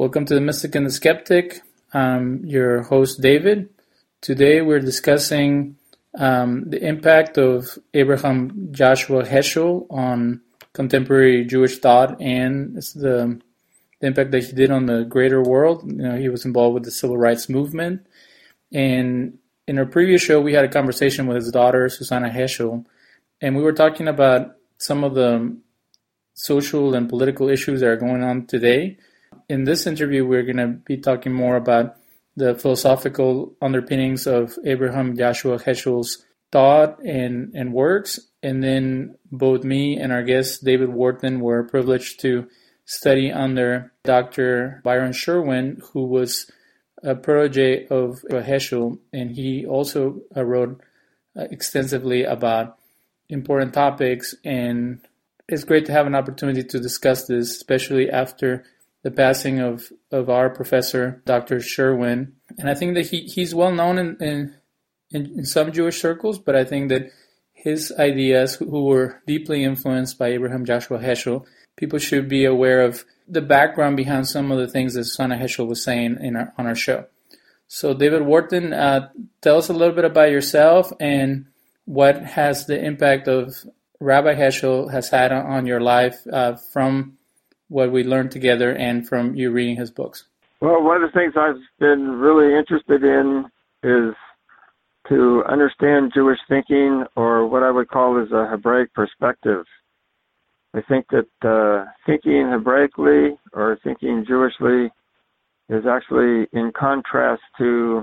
Welcome to the Mystic and the Skeptic. I'm your host, David. Today we're discussing um, the impact of Abraham Joshua Heschel on contemporary Jewish thought and the, the impact that he did on the greater world. You know, he was involved with the civil rights movement. And in our previous show, we had a conversation with his daughter, Susannah Heschel, and we were talking about some of the social and political issues that are going on today. In this interview, we're going to be talking more about the philosophical underpinnings of Abraham Joshua Heschel's thought and, and works. And then both me and our guest, David Wharton, were privileged to study under Dr. Byron Sherwin, who was a protege of Heschel, and he also uh, wrote uh, extensively about important topics. And it's great to have an opportunity to discuss this, especially after the passing of, of our professor, Dr. Sherwin. And I think that he, he's well known in, in, in some Jewish circles, but I think that his ideas, who were deeply influenced by Abraham Joshua Heschel, people should be aware of the background behind some of the things that Susannah Heschel was saying in our, on our show. So, David Wharton, uh, tell us a little bit about yourself and what has the impact of Rabbi Heschel has had on your life uh, from what we learned together and from you reading his books? Well, one of the things I've been really interested in is to understand Jewish thinking, or what I would call as a Hebraic perspective. I think that uh, thinking Hebraically or thinking Jewishly is actually in contrast to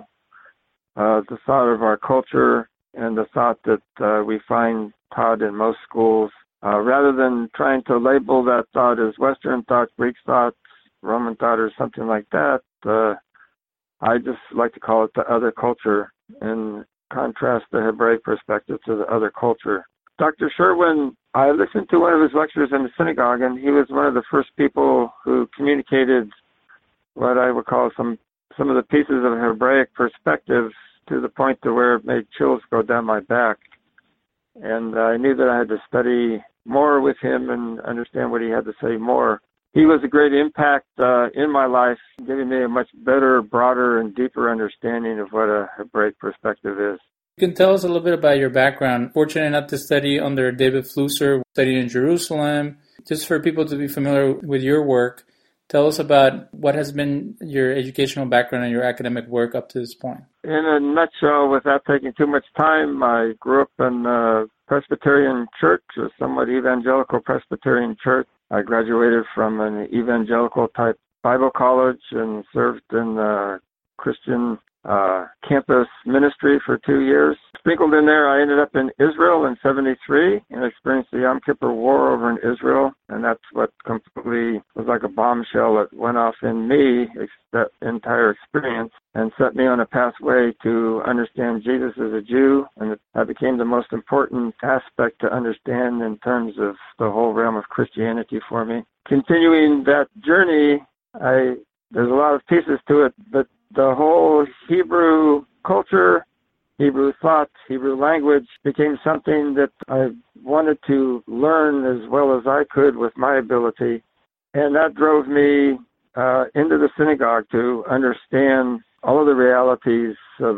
uh, the thought of our culture and the thought that uh, we find taught in most schools uh, rather than trying to label that thought as Western thought, Greek thought, Roman thought, or something like that, uh, I just like to call it the other culture and contrast the Hebraic perspective to the other culture. Dr. Sherwin, I listened to one of his lectures in the synagogue, and he was one of the first people who communicated what I would call some some of the pieces of Hebraic perspective to the point to where it made chills go down my back and I knew that I had to study more with him and understand what he had to say more. He was a great impact uh, in my life, giving me a much better, broader, and deeper understanding of what a Hebraic perspective is. You can tell us a little bit about your background. Fortunate enough to study under David Flusser, studied in Jerusalem. Just for people to be familiar with your work, Tell us about what has been your educational background and your academic work up to this point. In a nutshell, without taking too much time, I grew up in a Presbyterian church, a somewhat evangelical Presbyterian church. I graduated from an evangelical type Bible college and served in the Christian uh, campus ministry for two years. Sprinkled in there, I ended up in Israel in 73 and experienced the Yom Kippur War over in Israel. And that's what completely was like a bombshell that went off in me, that entire experience, and set me on a pathway to understand Jesus as a Jew. And that became the most important aspect to understand in terms of the whole realm of Christianity for me. Continuing that journey, I there's a lot of pieces to it, but the whole Hebrew culture, Hebrew thought, Hebrew language became something that I wanted to learn as well as I could with my ability. And that drove me uh, into the synagogue to understand all of the realities of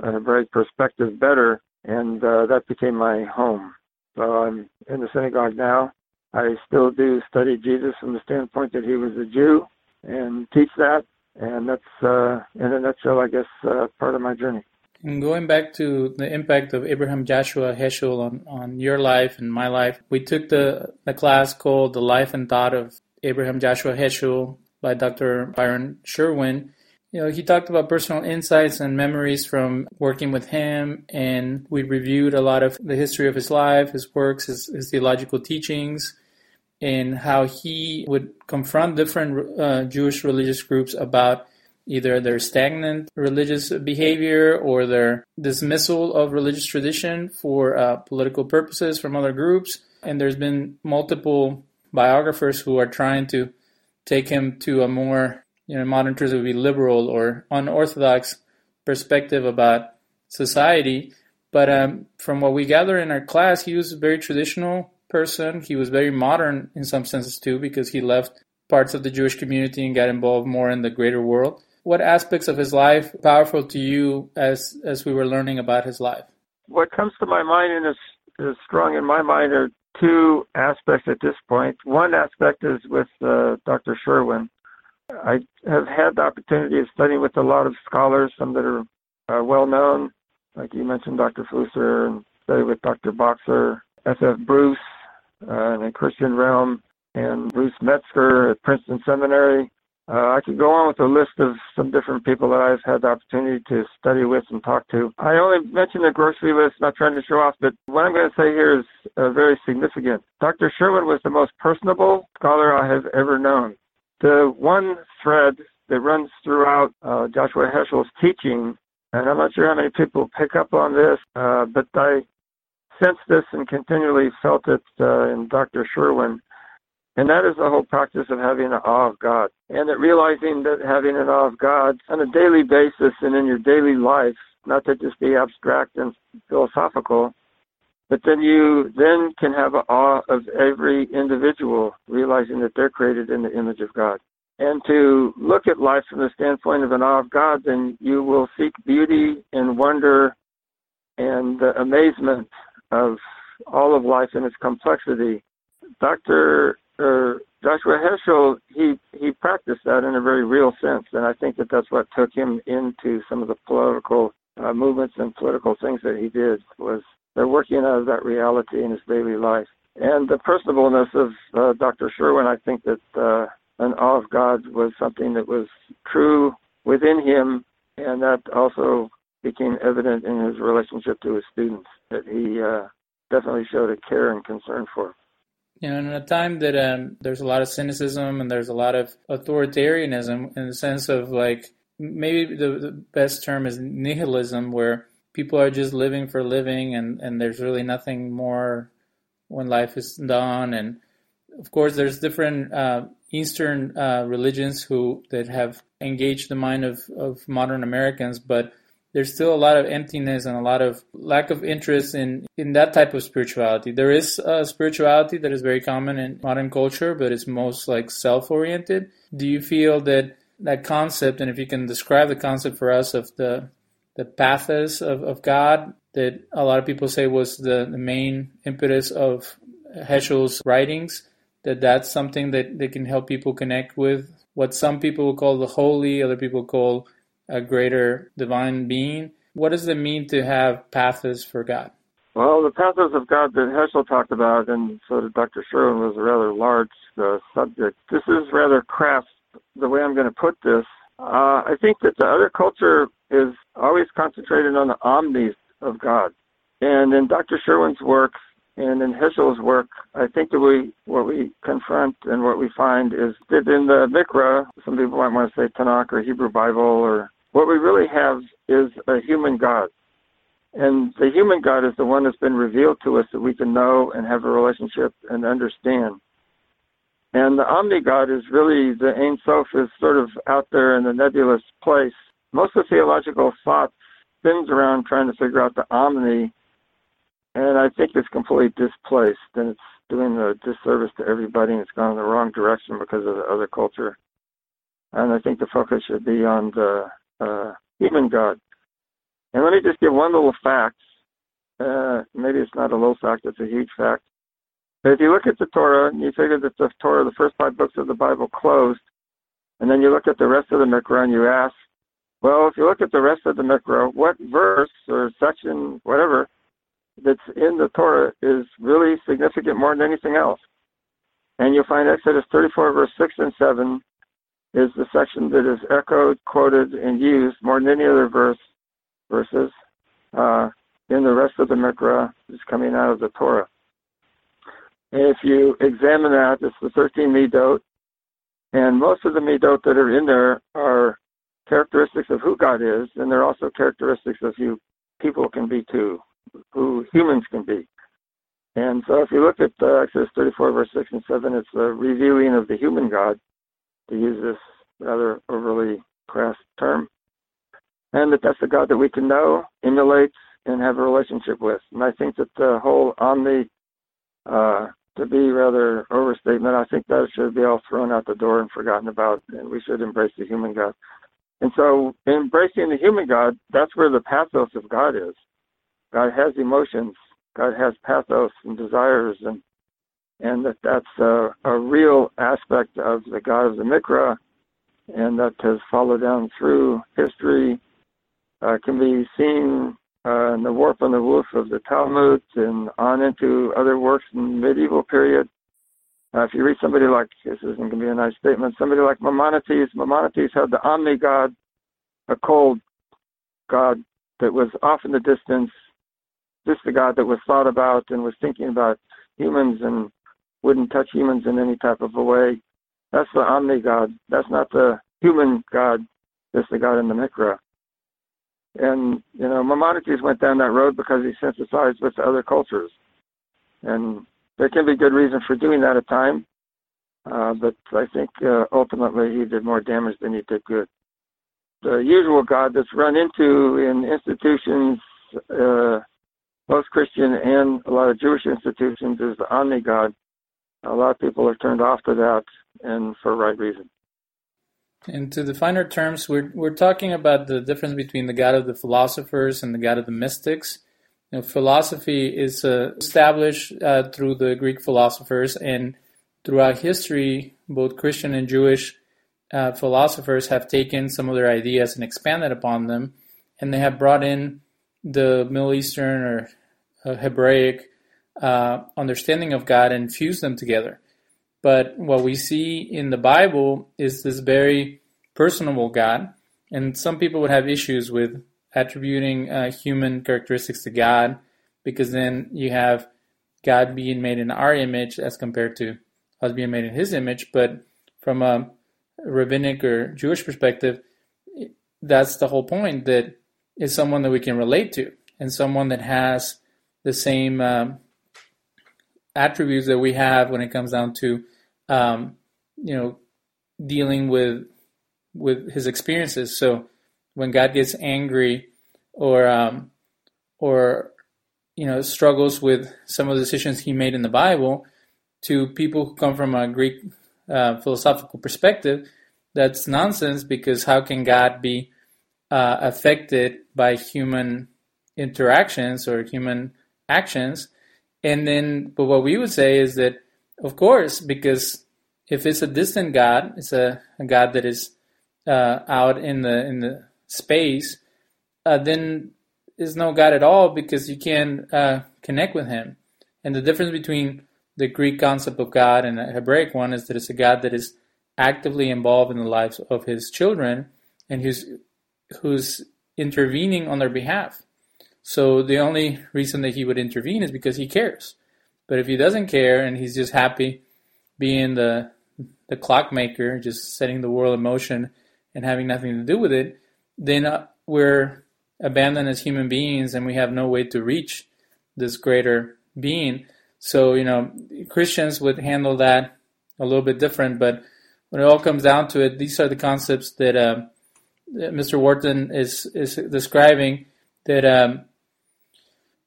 a Hebraic perspective better, and uh, that became my home. So I'm in the synagogue now. I still do study Jesus from the standpoint that he was a Jew and teach that and that's uh, in a nutshell, I guess, uh, part of my journey. And going back to the impact of Abraham Joshua Heschel on, on your life and my life, we took the, the class called The Life and Thought of Abraham Joshua Heschel by Dr. Byron Sherwin. You know, he talked about personal insights and memories from working with him, and we reviewed a lot of the history of his life, his works, his, his theological teachings, in how he would confront different uh, Jewish religious groups about either their stagnant religious behavior or their dismissal of religious tradition for uh, political purposes from other groups. And there's been multiple biographers who are trying to take him to a more, you know, modern terms would be liberal or unorthodox perspective about society. But um, from what we gather in our class, he was very traditional person. He was very modern in some senses too, because he left parts of the Jewish community and got involved more in the greater world. What aspects of his life powerful to you as as we were learning about his life? What comes to my mind and is, is strong in my mind are two aspects at this point. One aspect is with uh, Dr. Sherwin. I have had the opportunity of studying with a lot of scholars, some that are uh, well known, like you mentioned, Dr. Flusser, and study with Dr. Boxer, F.F. Bruce, uh, in the Christian realm, and Bruce Metzger at Princeton Seminary. Uh, I could go on with a list of some different people that I've had the opportunity to study with and talk to. I only mentioned the grocery list, not trying to show off, but what I'm going to say here is uh, very significant. Dr. Sherwin was the most personable scholar I have ever known. The one thread that runs throughout uh, Joshua Heschel's teaching, and I'm not sure how many people pick up on this, uh, but I sensed this and continually felt it uh, in Dr. Sherwin and that is the whole practice of having an awe of God. And that realizing that having an awe of God on a daily basis and in your daily life, not to just be abstract and philosophical, but then you then can have an awe of every individual, realizing that they're created in the image of God. And to look at life from the standpoint of an awe of God, then you will seek beauty and wonder and the amazement of all of life in its complexity. Dr uh, Joshua Heschel, he he practiced that in a very real sense, and I think that that's what took him into some of the political uh, movements and political things that he did. Was they're working out of that reality in his daily life, and the personableness of uh, Dr. Sherwin. I think that uh, an awe of God was something that was true within him, and that also became evident in his relationship to his students. That he uh, definitely showed a care and concern for. You know, in a time that um, there's a lot of cynicism and there's a lot of authoritarianism in the sense of like maybe the, the best term is nihilism, where people are just living for living and, and there's really nothing more when life is done. And of course, there's different uh, Eastern uh, religions who that have engaged the mind of, of modern Americans, but there's still a lot of emptiness and a lot of lack of interest in, in that type of spirituality. There is a spirituality that is very common in modern culture, but it's most like self oriented. Do you feel that that concept, and if you can describe the concept for us of the the pathos of, of God, that a lot of people say was the, the main impetus of Heschel's writings, that that's something that, that can help people connect with what some people call the holy, other people call a greater divine being. What does it mean to have pathos for God? Well, the pathos of God that Heschel talked about, and so did Dr. Sherwin, was a rather large uh, subject. This is rather crass, the way I'm going to put this. Uh, I think that the other culture is always concentrated on the omnis of God. And in Dr. Sherwin's work and in Heschel's work, I think that we what we confront and what we find is that in the Mikra, some people might want to say Tanakh or Hebrew Bible or what we really have is a human God. And the human God is the one that's been revealed to us that we can know and have a relationship and understand. And the Omni God is really the Ein Sof is sort of out there in the nebulous place. Most of the theological thought spins around trying to figure out the Omni, and I think it's completely displaced and it's doing a disservice to everybody and it's gone in the wrong direction because of the other culture. And I think the focus should be on the uh, human God. And let me just give one little fact. Uh, maybe it's not a little fact, it's a huge fact. But if you look at the Torah, and you figure that the Torah, the first five books of the Bible, closed, and then you look at the rest of the Mikra and you ask, well, if you look at the rest of the Mikra, what verse or section, whatever, that's in the Torah is really significant more than anything else. And you'll find Exodus 34, verse 6 and 7 is the section that is echoed, quoted, and used more than any other verse verses uh, in the rest of the Mikra is coming out of the Torah. And if you examine that, it's the 13 Midot, and most of the Midot that are in there are characteristics of who God is, and they're also characteristics of who people can be too, who humans can be. And so if you look at uh, Exodus 34, verse 6 and 7, it's a revealing of the human God to use this rather overly crass term, and that that's the God that we can know, emulate, and have a relationship with. And I think that the whole omni uh, to be rather overstatement. I think that should be all thrown out the door and forgotten about, and we should embrace the human God. And so, embracing the human God, that's where the pathos of God is. God has emotions. God has pathos and desires, and and that that's a, a real aspect of the God of the Mikra, and that has followed down through history. Uh, can be seen uh, in the Warp and the Woof of the Talmud and on into other works in the medieval period. Uh, if you read somebody like, this isn't going to be a nice statement, somebody like Maimonides, Maimonides had the Omni God, a cold God that was off in the distance, just the God that was thought about and was thinking about humans and wouldn't touch humans in any type of a way. That's the Omni God. That's not the human God. That's the God in the Mikra. And, you know, Maimonides went down that road because he synthesized with other cultures. And there can be good reason for doing that at times. Uh, but I think uh, ultimately he did more damage than he did good. The usual God that's run into in institutions, uh, both Christian and a lot of Jewish institutions, is the Omni God. A lot of people are turned off to that, and for right reason. And to define our terms, we're we're talking about the difference between the God of the philosophers and the God of the mystics. You know, philosophy is uh, established uh, through the Greek philosophers, and throughout history, both Christian and Jewish uh, philosophers have taken some of their ideas and expanded upon them, and they have brought in the Middle Eastern or uh, Hebraic uh, understanding of God and fuse them together. But what we see in the Bible is this very personable God, and some people would have issues with attributing uh, human characteristics to God because then you have God being made in our image as compared to us being made in His image. But from a rabbinic or Jewish perspective, that's the whole point that is someone that we can relate to and someone that has the same um, attributes that we have when it comes down to um, you know dealing with with his experiences. So when God gets angry or um, or you know struggles with some of the decisions he made in the Bible, to people who come from a Greek uh, philosophical perspective, that's nonsense because how can God be uh, affected by human interactions or human actions and then, but what we would say is that, of course, because if it's a distant God, it's a, a God that is uh, out in the in the space, uh, then is no God at all because you can't uh, connect with Him. And the difference between the Greek concept of God and the Hebraic one is that it's a God that is actively involved in the lives of His children and who's who's intervening on their behalf. So the only reason that he would intervene is because he cares. But if he doesn't care and he's just happy being the the clockmaker, just setting the world in motion and having nothing to do with it, then uh, we're abandoned as human beings and we have no way to reach this greater being. So, you know, Christians would handle that a little bit different, but when it all comes down to it, these are the concepts that, uh, that Mr. Wharton is, is describing that um,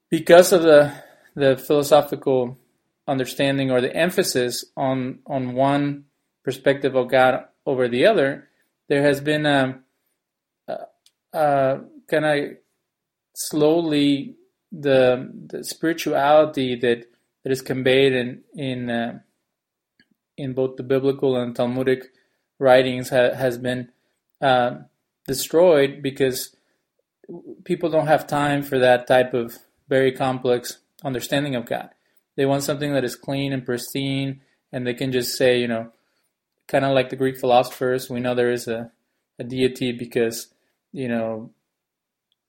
because of the the philosophical understanding or the emphasis on on one perspective of God over the other, there has been a, a, a kind of slowly the the spirituality that that is conveyed in in uh, in both the biblical and Talmudic writings ha, has been uh, destroyed because people don't have time for that type of very complex understanding of God. They want something that is clean and pristine, and they can just say, you know, kind of like the Greek philosophers, we know there is a, a deity because, you know,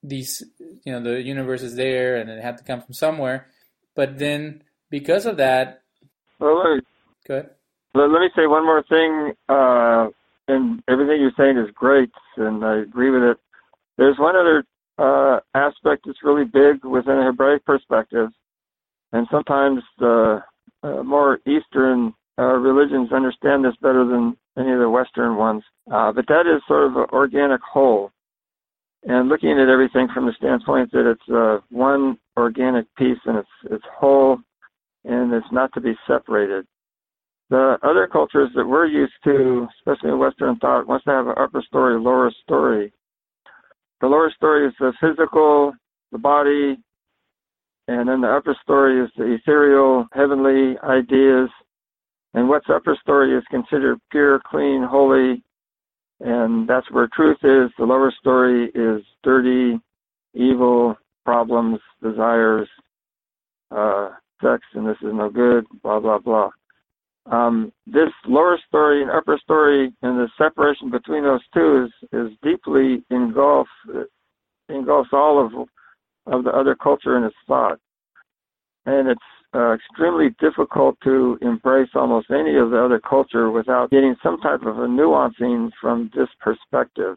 these, you know, the universe is there and it had to come from somewhere. But then because of that. Well, let me, go ahead. Let, let me say one more thing. Uh, and everything you're saying is great, and I agree with it. There's one other uh, aspect that's really big within a Hebraic perspective, and sometimes the uh, more Eastern uh, religions understand this better than any of the Western ones. Uh, but that is sort of an organic whole, and looking at everything from the standpoint that it's uh, one organic piece and it's it's whole, and it's not to be separated. The other cultures that we're used to, especially in Western thought, wants to have an upper story, lower story. The lower story is the physical, the body, and then the upper story is the ethereal, heavenly ideas. And what's upper story is considered pure, clean, holy, and that's where truth is. The lower story is dirty, evil, problems, desires, uh, sex, and this is no good, blah, blah, blah. Um, this lower story and upper story and the separation between those two is, is deeply engulfed, engulfs all of of the other culture and its thought. And it's uh, extremely difficult to embrace almost any of the other culture without getting some type of a nuancing from this perspective.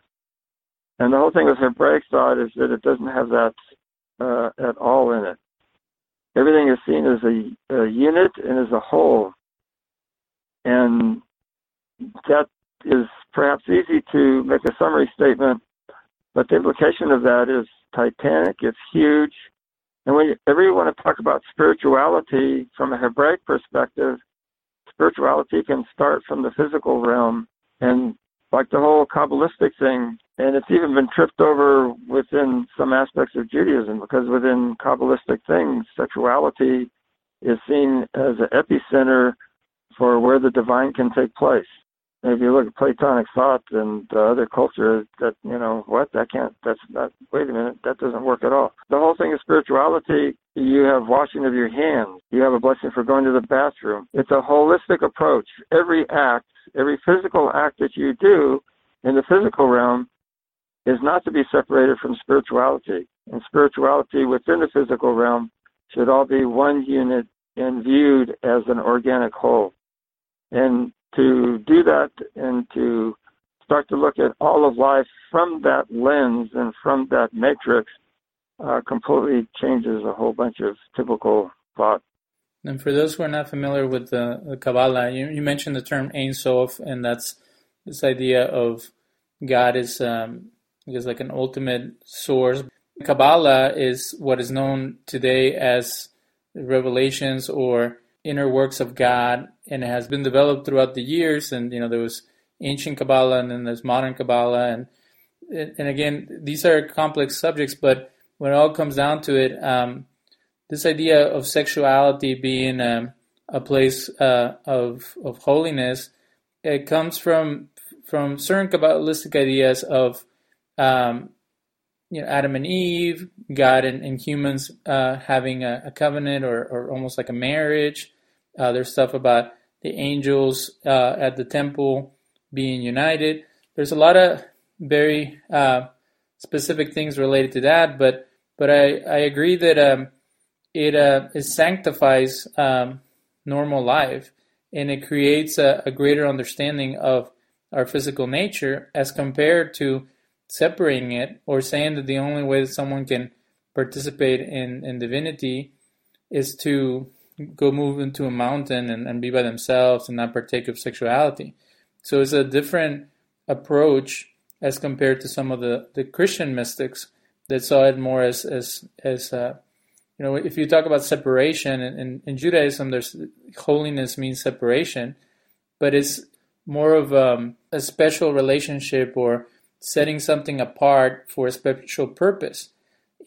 And the whole thing with Hebraic thought is that it doesn't have that uh, at all in it. Everything is seen as a, a unit and as a whole. And that is perhaps easy to make a summary statement, but the implication of that is titanic, it's huge. And whenever you want to talk about spirituality from a Hebraic perspective, spirituality can start from the physical realm and like the whole Kabbalistic thing, and it's even been tripped over within some aspects of Judaism because within Kabbalistic things, sexuality is seen as an epicenter for where the divine can take place if you look at Platonic thought and uh, other cultures, that you know what that can't. That's not. Wait a minute, that doesn't work at all. The whole thing is spirituality. You have washing of your hands. You have a blessing for going to the bathroom. It's a holistic approach. Every act, every physical act that you do in the physical realm, is not to be separated from spirituality. And spirituality within the physical realm should all be one unit and viewed as an organic whole. And to do that and to start to look at all of life from that lens and from that matrix uh, completely changes a whole bunch of typical thought. And for those who are not familiar with the, the Kabbalah, you, you, mentioned the term Ein Sof, and that's this idea of God is um, is like an ultimate source. Kabbalah is what is known today as revelations or inner works of God, and it has been developed throughout the years. And you know, there was ancient Kabbalah, and then there's modern Kabbalah, and and again, these are complex subjects. But when it all comes down to it, um, this idea of sexuality being a, a place uh, of of holiness, it comes from from certain Kabbalistic ideas of um, you know Adam and Eve, God and, and humans uh, having a, a covenant or, or, almost like a marriage. Uh, there's stuff about the angels uh, at the temple being united. There's a lot of very uh, specific things related to that, but but I, I agree that um, it uh, it sanctifies um, normal life and it creates a, a greater understanding of our physical nature as compared to separating it or saying that the only way that someone can participate in, in divinity is to go move into a mountain and, and be by themselves and not partake of sexuality. So it's a different approach as compared to some of the, the Christian mystics that saw it more as as as uh, you know if you talk about separation in, in, in, Judaism, there's holiness means separation, but it's more of um, a special relationship or setting something apart for a special purpose.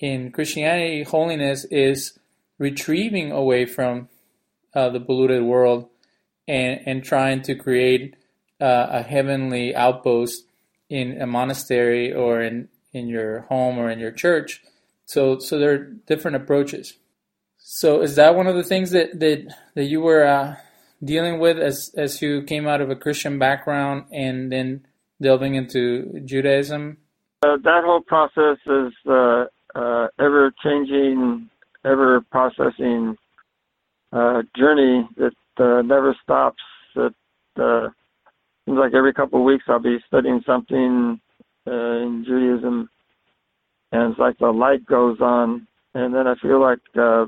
In Christianity, holiness is retrieving away from uh, the polluted world and, and trying to create uh, a heavenly outpost in a monastery or in, in your home or in your church. So, so there are different approaches. So, is that one of the things that that, that you were uh, dealing with as as you came out of a Christian background and then delving into Judaism? Uh, that whole process is uh, uh, ever changing, ever processing uh, journey that uh, never stops. That uh, seems like every couple of weeks I'll be studying something in Judaism, and it's like the light goes on, and then I feel like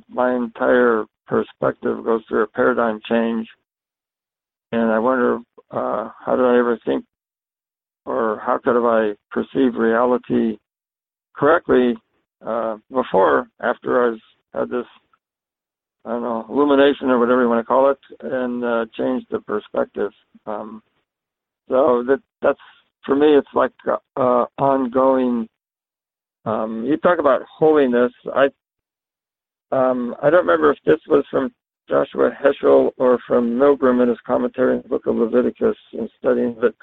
my entire perspective goes through a paradigm change. And I wonder, how did I ever think or how could have I perceived reality correctly uh, before, after I was, had this I don't know, illumination or whatever you want to call it, and uh, changed the perspective. Um, so that that's for me, it's like uh, ongoing. Um, you talk about holiness. I um, I don't remember if this was from Joshua Heschel or from Milgrom in his commentary in the book of Leviticus and studying, but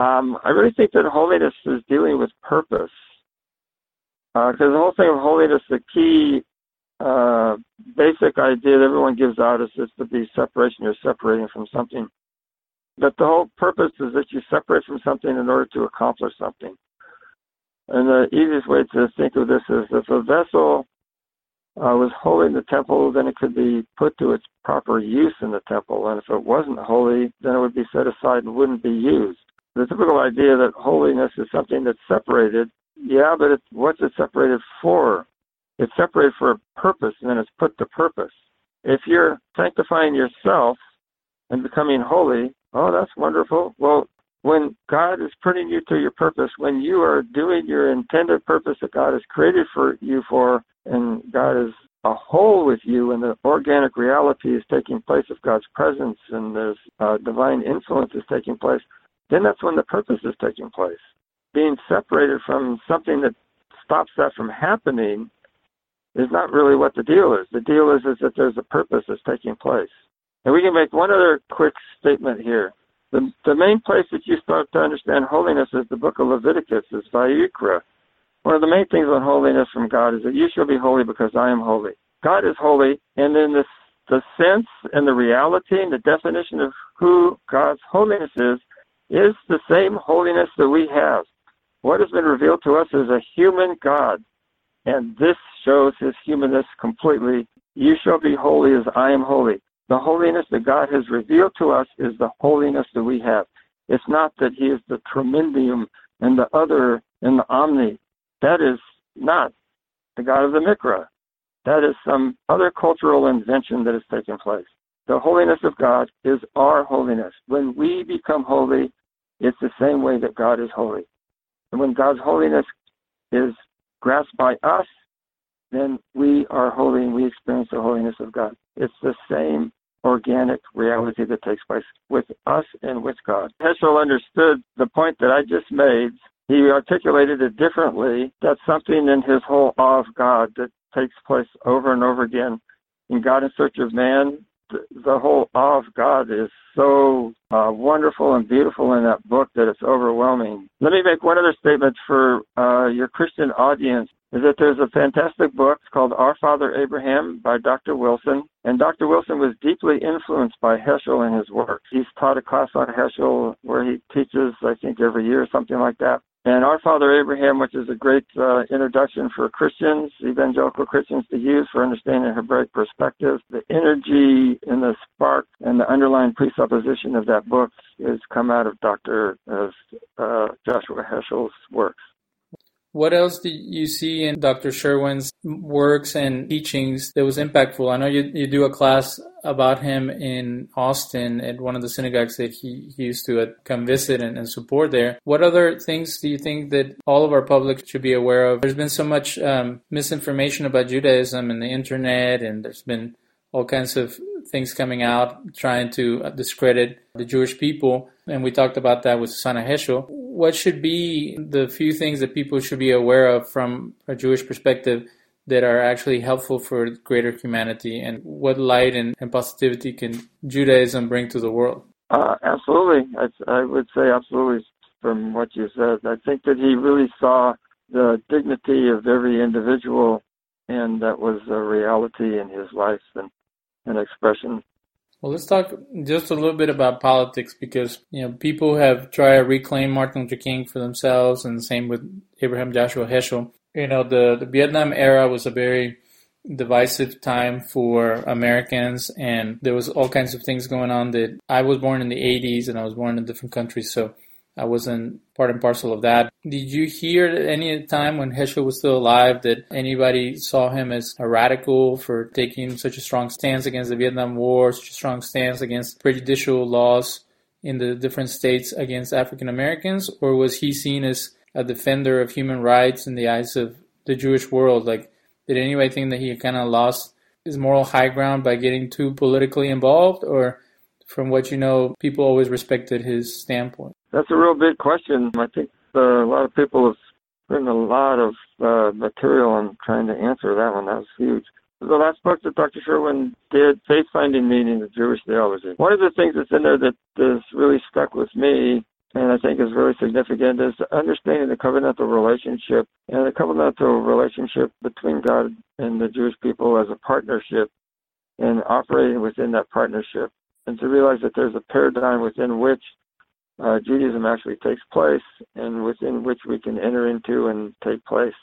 um, I really think that holiness is dealing with purpose. Because uh, the whole thing of holiness, the key uh, basic idea that everyone gives out is just to be separation. You're separating from something. But the whole purpose is that you separate from something in order to accomplish something. And the easiest way to think of this is if a vessel uh, was holy in the temple, then it could be put to its proper use in the temple. And if it wasn't holy, then it would be set aside and wouldn't be used. The typical idea that holiness is something that's separated, yeah, but what's it separated for? It's separated for a purpose, and then it's put to purpose. If you're sanctifying yourself and becoming holy, oh, that's wonderful. Well, when God is putting you to your purpose, when you are doing your intended purpose that God has created for you for, and God is a whole with you, and the organic reality is taking place of God's presence, and there's uh, divine influence is taking place, then that's when the purpose is taking place. Being separated from something that stops that from happening is not really what the deal is. The deal is, is that there's a purpose that's taking place. And we can make one other quick statement here. The, the main place that you start to understand holiness is the book of Leviticus, is Vayikra. One of the main things on holiness from God is that you shall be holy because I am holy. God is holy, and in the, the sense and the reality and the definition of who God's holiness is, is the same holiness that we have. What has been revealed to us is a human God, and this shows his humanness completely. You shall be holy as I am holy. The holiness that God has revealed to us is the holiness that we have. It's not that He is the tremendum and the other and the omni. That is not the God of the Mikra. That is some other cultural invention that has taken place. The holiness of God is our holiness. When we become holy, it's the same way that God is holy. And when God's holiness is grasped by us, then we are holy and we experience the holiness of God. It's the same organic reality that takes place with us and with God. Heschel understood the point that I just made. He articulated it differently. That's something in his whole awe of God that takes place over and over again. In God in Search of Man, the whole awe of God is so uh, wonderful and beautiful in that book that it's overwhelming. Let me make one other statement for uh, your Christian audience is that there's a fantastic book called Our Father Abraham by Dr. Wilson. And Dr. Wilson was deeply influenced by Heschel in his work. He's taught a class on Heschel where he teaches, I think, every year, something like that. And Our Father Abraham, which is a great uh, introduction for Christians, evangelical Christians to use for understanding Hebraic perspective. The energy and the spark and the underlying presupposition of that book has come out of Dr. Uh, Joshua Heschel's works. What else did you see in Dr. Sherwin's works and teachings that was impactful? I know you, you do a class about him in Austin at one of the synagogues that he, he used to uh, come visit and, and, support there. What other things do you think that all of our public should be aware of? There's been so much um, misinformation about Judaism and the internet, and there's been all kinds of things coming out trying to discredit the Jewish people. And we talked about that with Susannah Heschel. What should be the few things that people should be aware of from a Jewish perspective that are actually helpful for greater humanity? And what light and, and positivity can Judaism bring to the world? Uh, absolutely. I, I would say absolutely from what you said. I think that he really saw the dignity of every individual, and that was a reality in his life. And and expression. Well, let's talk just a little bit about politics because you know people have tried to reclaim Martin Luther King for themselves, and the same with Abraham Joshua Heschel. You know, the the Vietnam era was a very divisive time for Americans, and there was all kinds of things going on. That I was born in the '80s, and I was born in different countries, so I wasn't part and parcel of that. Did you hear at any time when Heschel was still alive that anybody saw him as a radical for taking such a strong stance against the Vietnam War, such a strong stance against prejudicial laws in the different states against African Americans, or was he seen as a defender of human rights in the eyes of the Jewish world? Like, did anybody think that he kind of lost his moral high ground by getting too politically involved, or from what you know, people always respected his standpoint? That's a real big question. I think uh, a lot of people have written a lot of uh, material on trying to answer that one. That was huge. The last book that Dr. Sherwin did, Faith Finding Meaning of Jewish Theology. One of the things that's in there that has really stuck with me and I think is very significant is understanding the covenantal relationship and the covenantal relationship between God and the Jewish people as a partnership and operating within that partnership and to realize that there's a paradigm within which uh, Judaism actually takes place and within which we can enter into and take place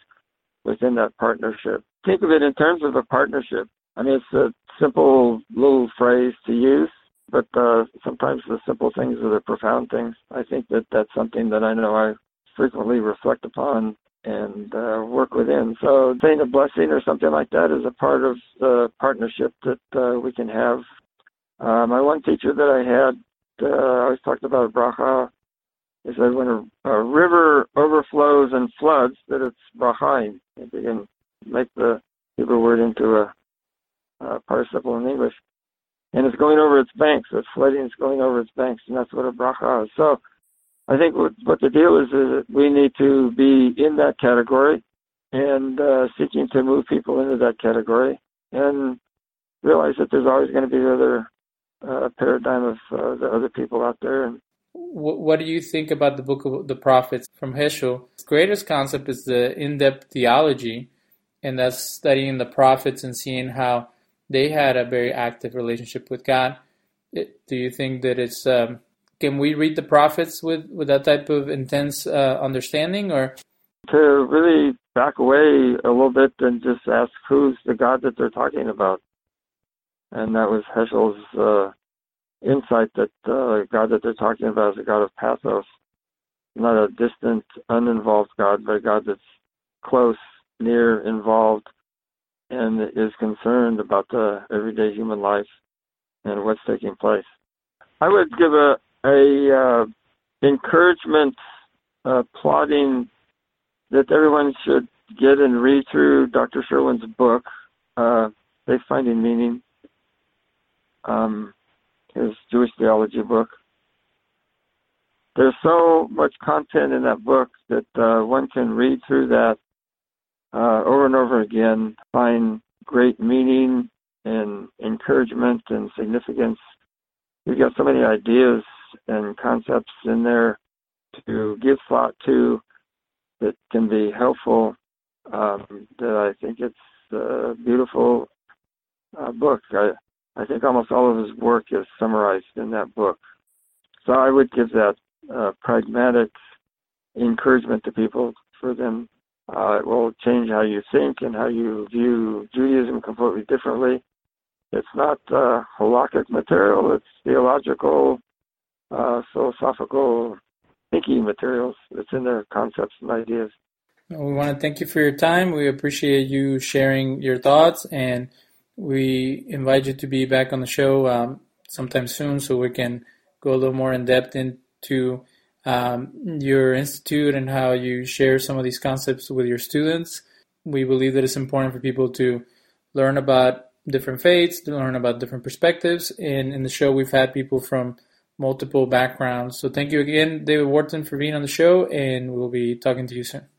within that partnership. Think of it in terms of a partnership. I mean, it's a simple little phrase to use, but uh, sometimes the simple things are the profound things. I think that that's something that I know I frequently reflect upon and uh, work within. So saying a blessing or something like that is a part of the partnership that uh, we can have. Uh, my one teacher that I had uh, I always talked about bracha. He said when a, a river overflows and floods, that it's brachaim. If you can make the Hebrew word into a, a participle in English. And it's going over its banks. It's flooding, it's going over its banks, and that's what a bracha is. So I think what, what the deal is is that we need to be in that category and uh, seeking to move people into that category and realize that there's always going to be other uh, paradigm of uh, the other people out there. What do you think about the book of the prophets from Heschel? His greatest concept is the in-depth theology, and that's studying the prophets and seeing how they had a very active relationship with God. It, do you think that it's um, can we read the prophets with, with that type of intense uh, understanding, or to really back away a little bit and just ask who's the God that they're talking about? and that was Heschel's uh, insight that uh, God that they're talking about is a God of pathos, not a distant, uninvolved God, but a God that's close, near, involved, and is concerned about the everyday human life and what's taking place. I would give a a uh, encouragement uh, plotting that everyone should get and read through Dr. Sherwin's book, uh, Faith Finding Meaning, um, his Jewish theology book. There's so much content in that book that uh, one can read through that uh, over and over again, find great meaning and encouragement and significance. You've got so many ideas and concepts in there to give thought to that can be helpful. Um, that I think it's a beautiful uh, book. I, I think almost all of his work is summarized in that book. So I would give that uh, pragmatic encouragement to people for them. Uh, it will change how you think and how you view Judaism completely differently. It's not uh, halakhic material, it's theological, uh, philosophical thinking materials. It's in their concepts and ideas. We want to thank you for your time. We appreciate you sharing your thoughts and we invite you to be back on the show um, sometime soon so we can go a little more in depth into um, your institute and how you share some of these concepts with your students. We believe that it's important for people to learn about different faiths, to learn about different perspectives. And in the show, we've had people from multiple backgrounds. So thank you again, David Wharton, for being on the show, and we'll be talking to you soon.